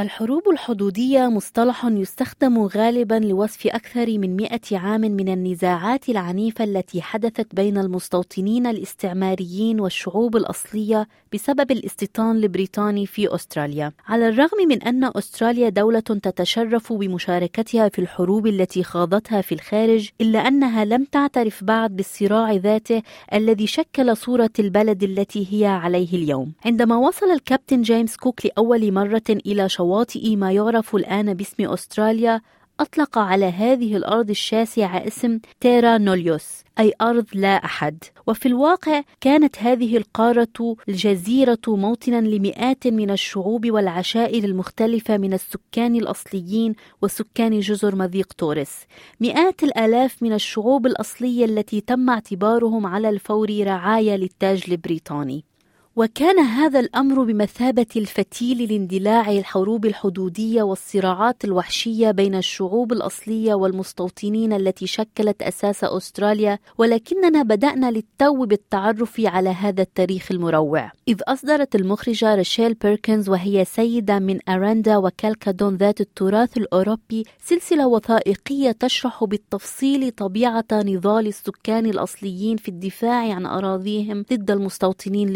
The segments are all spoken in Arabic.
الحروب الحدودية مصطلح يستخدم غالبا لوصف أكثر من مئة عام من النزاعات العنيفة التي حدثت بين المستوطنين الاستعماريين والشعوب الأصلية بسبب الاستيطان البريطاني في أستراليا. على الرغم من أن أستراليا دولة تتشرف بمشاركتها في الحروب التي خاضتها في الخارج إلا أنها لم تعترف بعد بالصراع ذاته الذي شكل صورة البلد التي هي عليه اليوم. عندما وصل الكابتن جيمس كوك لأول مرة إلى شواطئ ما يعرف الآن باسم أستراليا أطلق على هذه الأرض الشاسعة اسم تيرا نوليوس أي أرض لا أحد. وفي الواقع كانت هذه القارة الجزيرة موطنا لمئات من الشعوب والعشائر المختلفة من السكان الأصليين وسكان جزر مضيق توريس. مئات الآلاف من الشعوب الأصلية التي تم اعتبارهم على الفور رعايا للتاج البريطاني. وكان هذا الأمر بمثابة الفتيل لاندلاع الحروب الحدودية والصراعات الوحشية بين الشعوب الأصلية والمستوطنين التي شكلت أساس أستراليا ولكننا بدأنا للتو بالتعرف على هذا التاريخ المروع. إذ أصدرت المخرجة ريشيل بيركنز وهي سيدة من أراندا وكالكادون ذات التراث الأوروبي سلسلة وثائقية تشرح بالتفصيل طبيعة نضال السكان الأصليين في الدفاع عن أراضيهم ضد المستوطنين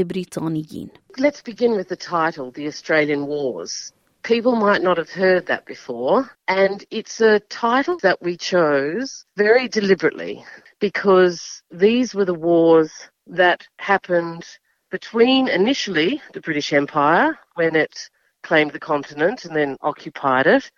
Let's begin with the title, The Australian Wars. People might not have heard that before, and it's a title that we chose very deliberately because these were the wars that happened between initially the British Empire when it claimed the continent and then occupied it,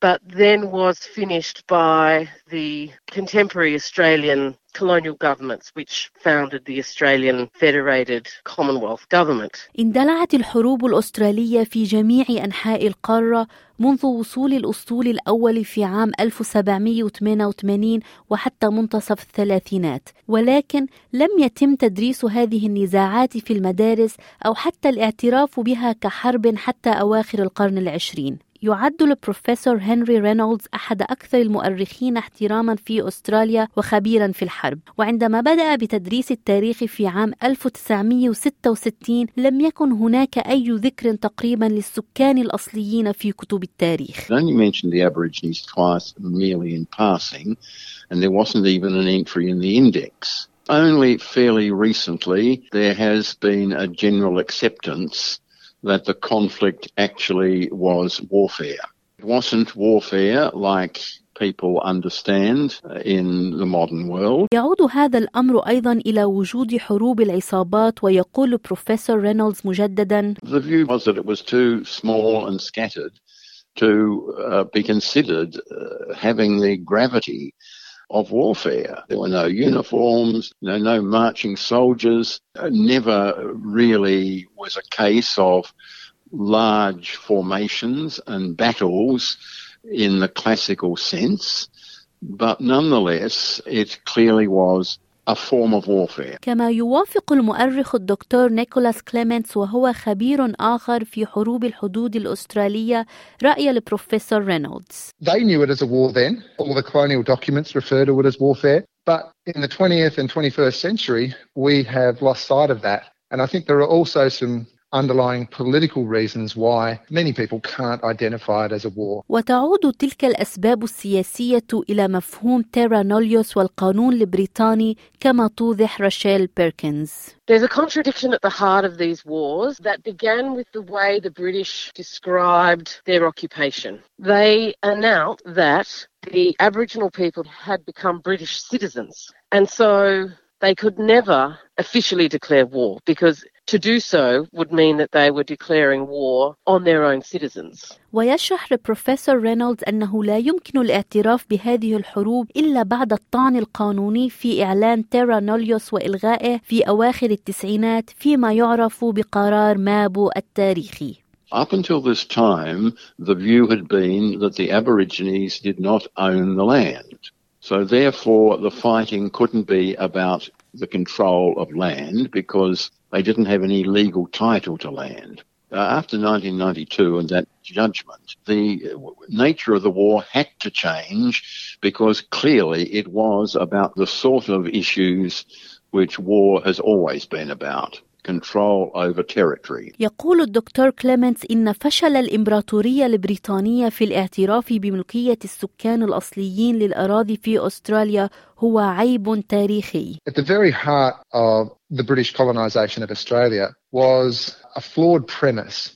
but then was finished by the contemporary Australian colonial governments which founded the Australian Federated Commonwealth Government. اندلعت الحروب الأسترالية في جميع أنحاء القارة منذ وصول الأسطول الأول في عام 1788 وحتى منتصف الثلاثينات ولكن لم يتم تدريس هذه النزاعات في المدارس أو حتى الاعتراف بها كحرب حتى أواخر القرن العشرين يعد البروفيسور هنري رينولدز أحد أكثر المؤرخين احتراما في أستراليا وخبيرا في الحرب. وعندما بدأ بتدريس التاريخ في عام 1966 لم يكن هناك أي ذكر تقريبا للسكان الأصليين في كتب التاريخ. Only fairly recently there has been a general acceptance that the conflict actually was warfare. It wasn't warfare like people understand in the modern world. يعود هذا الأمر أيضا إلى وجود حروب العصابات ويقول بروفيسور رينولدز مجددا The view was that it was too small and scattered to uh, be considered uh, having the gravity of warfare. There were no uniforms, no, marching soldiers. Never really was a case of large formations and battles in the classical sense, but nonetheless, it clearly was a form of warfare. كما يوافق المؤرخ الدكتور نيكولاس كليمنتس وهو خبير آخر في حروب الحدود الأسترالية رأي البروفيسور رينولدز. They knew it as a war then. All the colonial documents refer to it as warfare. But in the 20th and 21st century, we have lost sight of that. And I think there are also some underlying political reasons why many people can't identify it as a war. وتعود تلك الأسباب السياسية إلى مفهوم تيرا نوليوس والقانون البريطاني كما توضح راشيل بيركنز. There's a contradiction at the heart of these wars that began with the way the British described their occupation. They announced that the Aboriginal people had become British citizens. And so they could never officially declare war because to do so would mean that they were declaring war on their own citizens. ويشرح البروفيسور رينولدز أنه لا يمكن الاعتراف بهذه الحروب إلا بعد الطعن القانوني في إعلان تيرا نوليوس وإلغائه في أواخر التسعينات فيما يعرف بقرار مابو التاريخي. Up until this time, the view had been that the Aborigines did not own the land. So therefore, the fighting couldn't be about the control of land because they didn't have any legal title to land. Uh, after 1992 and that judgment, the nature of the war had to change because clearly it was about the sort of issues which war has always been about control over territory. يقول الدكتور كليمنتس إن فشل الإمبراطورية البريطانية في الاعتراف بملكية السكان الأصليين للأراضي في أستراليا هو عيب تاريخي. At the very heart of the British colonisation of Australia was a flawed premise.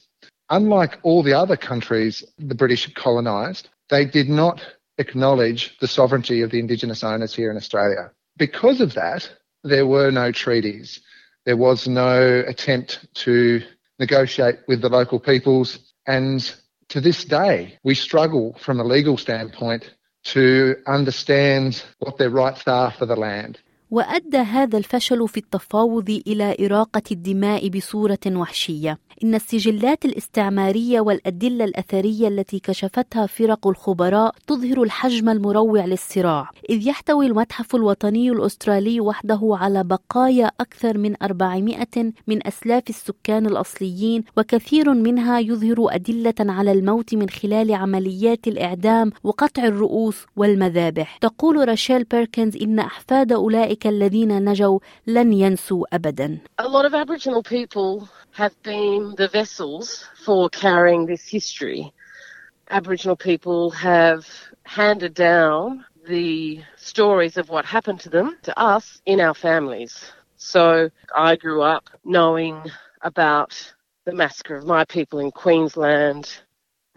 Unlike all the other countries the British had colonised, they did not acknowledge the sovereignty of the Indigenous owners here in Australia. Because of that, there were no treaties. There was no attempt to negotiate with the local peoples. And to this day, we struggle from a legal standpoint to understand what their rights are for the land. وأدى هذا الفشل في التفاوض إلى إراقة الدماء بصورة وحشية. إن السجلات الاستعمارية والأدلة الأثرية التي كشفتها فرق الخبراء تظهر الحجم المروع للصراع إذ يحتوي المتحف الوطني الأسترالي وحده على بقايا أكثر من 400 من أسلاف السكان الأصليين وكثير منها يظهر أدلة على الموت من خلال عمليات الإعدام وقطع الرؤوس والمذابح. تقول راشيل بيركنز إن أحفاد أولئك الذين نجوا لن ينسوا أبدا. A lot of Aboriginal people have been the vessels for carrying this history. Aboriginal people have handed down the stories of what happened to them to us in our families. So I grew up knowing about the massacre of my people in Queensland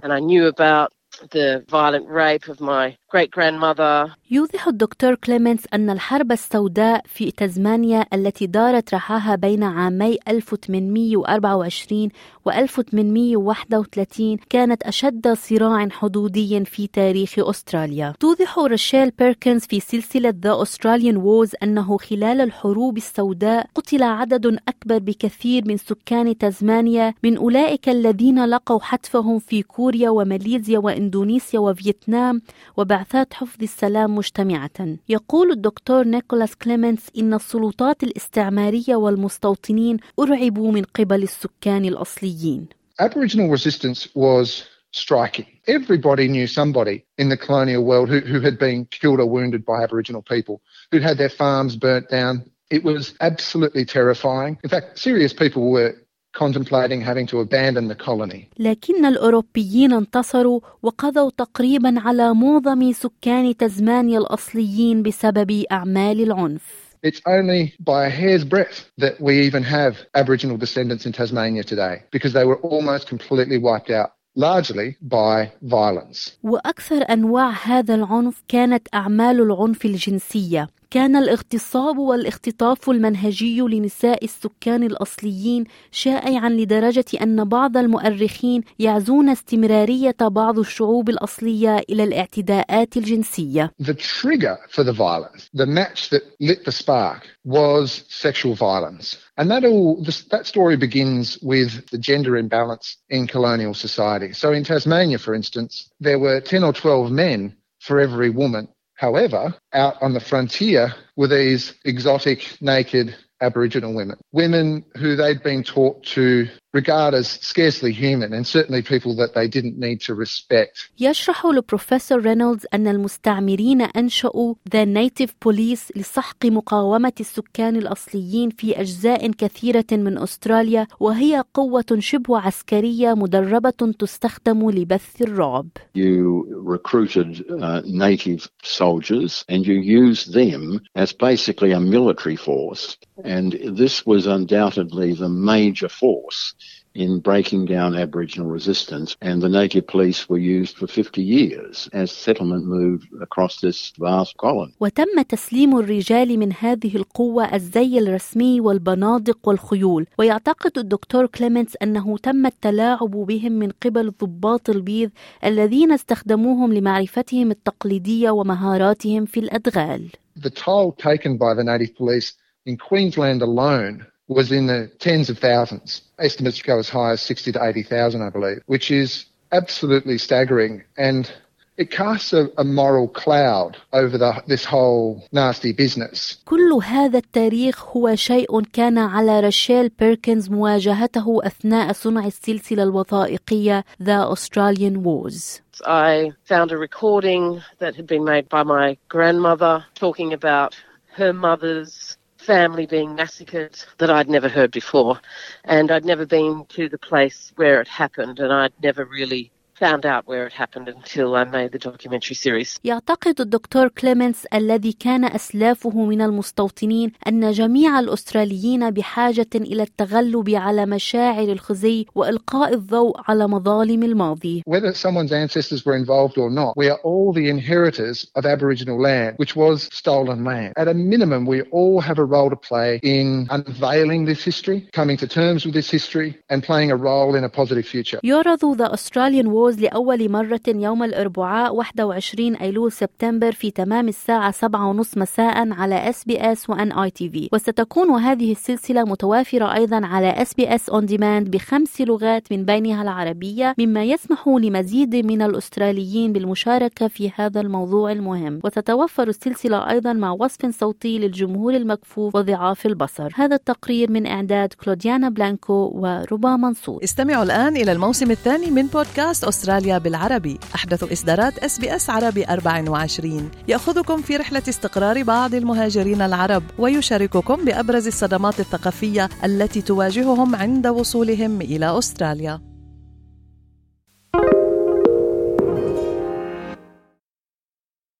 and I knew about the violent rape of my great grandmother. يوضح الدكتور كليمنتس أن الحرب السوداء في تزمانيا التي دارت رحاها بين عامي 1824 و 1831 كانت أشد صراع حدودي في تاريخ أستراليا. توضح رشيل بيركنز في سلسلة The Australian Wars أنه خلال الحروب السوداء قتل عدد أكبر بكثير من سكان تزمانيا من أولئك الذين لقوا حتفهم في كوريا وماليزيا وإندونيسيا وفيتنام وبعثات حفظ السلام مجتمعة. يقول الدكتور نيكولاس كليمنتس إن السلطات الاستعمارية والمستوطنين أرعبوا من قبل السكان الأصليين. Aboriginal resistance was striking. Everybody knew somebody in the colonial world who, who had been killed or wounded by Aboriginal people, who'd had their farms burnt down. It was absolutely terrifying. In fact, serious people were contemplating having to abandon the colony. لكن الأوروبيين انتصروا وقضوا تقريبا على معظم سكان تزمانيا الأصليين بسبب أعمال العنف. It's only by a hair's breadth that we even have Aboriginal descendants in Tasmania today because they were almost completely wiped out largely by violence. وأكثر أنواع هذا العنف كانت أعمال العنف الجنسية كان الاغتصاب والاختطاف المنهجي لنساء السكان الأصليين شائعا لدرجة أن بعض المؤرخين يعزون استمرارية بعض الشعوب الأصلية إلى الاعتداءات الجنسية. The trigger for the violence, the match that lit the spark was sexual violence. And that all that story begins with the gender imbalance in colonial society. So in Tasmania, for instance, there were 10 or 12 men for every woman However, out on the frontier were these exotic, naked Aboriginal women, women who they'd been taught to regard as scarcely human and certainly people that they didn't need to respect. يشرح البروفيسور رينولدز أن المستعمرين أنشأوا The Native Police لسحق مقاومة السكان الأصليين في أجزاء كثيرة من أستراليا وهي قوة شبه عسكرية مدربة تستخدم لبث الرعب. You recruited uh, native soldiers and you used them as basically a military force and this was undoubtedly the major force in breaking down Aboriginal resistance, and the native police were used for 50 years as settlement moved across this vast colony. وتم تسليم الرجال من هذه القوة الزي الرسمي والبنادق والخيول، ويعتقد الدكتور كليمنتس أنه تم التلاعب بهم من قبل ضباط البيض الذين استخدموهم لمعرفتهم التقليدية ومهاراتهم في الأدغال. The toll taken by the native police in Queensland alone was in the tens of thousands. Estimates go as high as 60 to 80,000, I believe, which is absolutely staggering. And it casts a, a moral cloud over the, this whole nasty business. كل هذا التاريخ هو شيء كان على رشيل بيركنز مواجهته أثناء صنع السلسلة الوثائقية The Australian Wars. I found a recording that had been made by my grandmother talking about her mother's family being massacred that I'd never heard before. And I'd never been to the place where it happened, and I'd never really found out where it happened until I made the documentary series. يعتقد الدكتور كليمنس الذي كان أسلافه من المستوطنين أن جميع الأستراليين بحاجة إلى التغلب على مشاعر الخزي وإلقاء الضوء على مظالم الماضي. Whether someone's ancestors were involved or not, we are all the inheritors of Aboriginal land, which was stolen land. At a minimum, we all have a role to play in unveiling this history, coming to terms with this history, and playing a role in a positive future. يعرض The Australian War الفوز لأول مرة يوم الأربعاء 21 أيلول سبتمبر في تمام الساعة 7:30 مساء على إس بي إس وأن آي تي في. وستكون هذه السلسلة متوافرة أيضا على SBS On Demand بخمس لغات من بينها العربية مما يسمح لمزيد من الأستراليين بالمشاركة في هذا الموضوع المهم. وتتوفر السلسلة أيضا مع وصف صوتي للجمهور المكفوف وضعاف البصر. هذا التقرير من إعداد كلوديانا بلانكو وربا منصور. استمعوا الآن إلى الموسم الثاني من بودكاست أستراليا بالعربي. أحدث إصدارات SBS عربي 24 يأخذكم في رحلة استقرار بعض المهاجرين العرب ويشارككم بأبرز الصدمات الثقافية التي تواجههم عند وصولهم إلى أستراليا.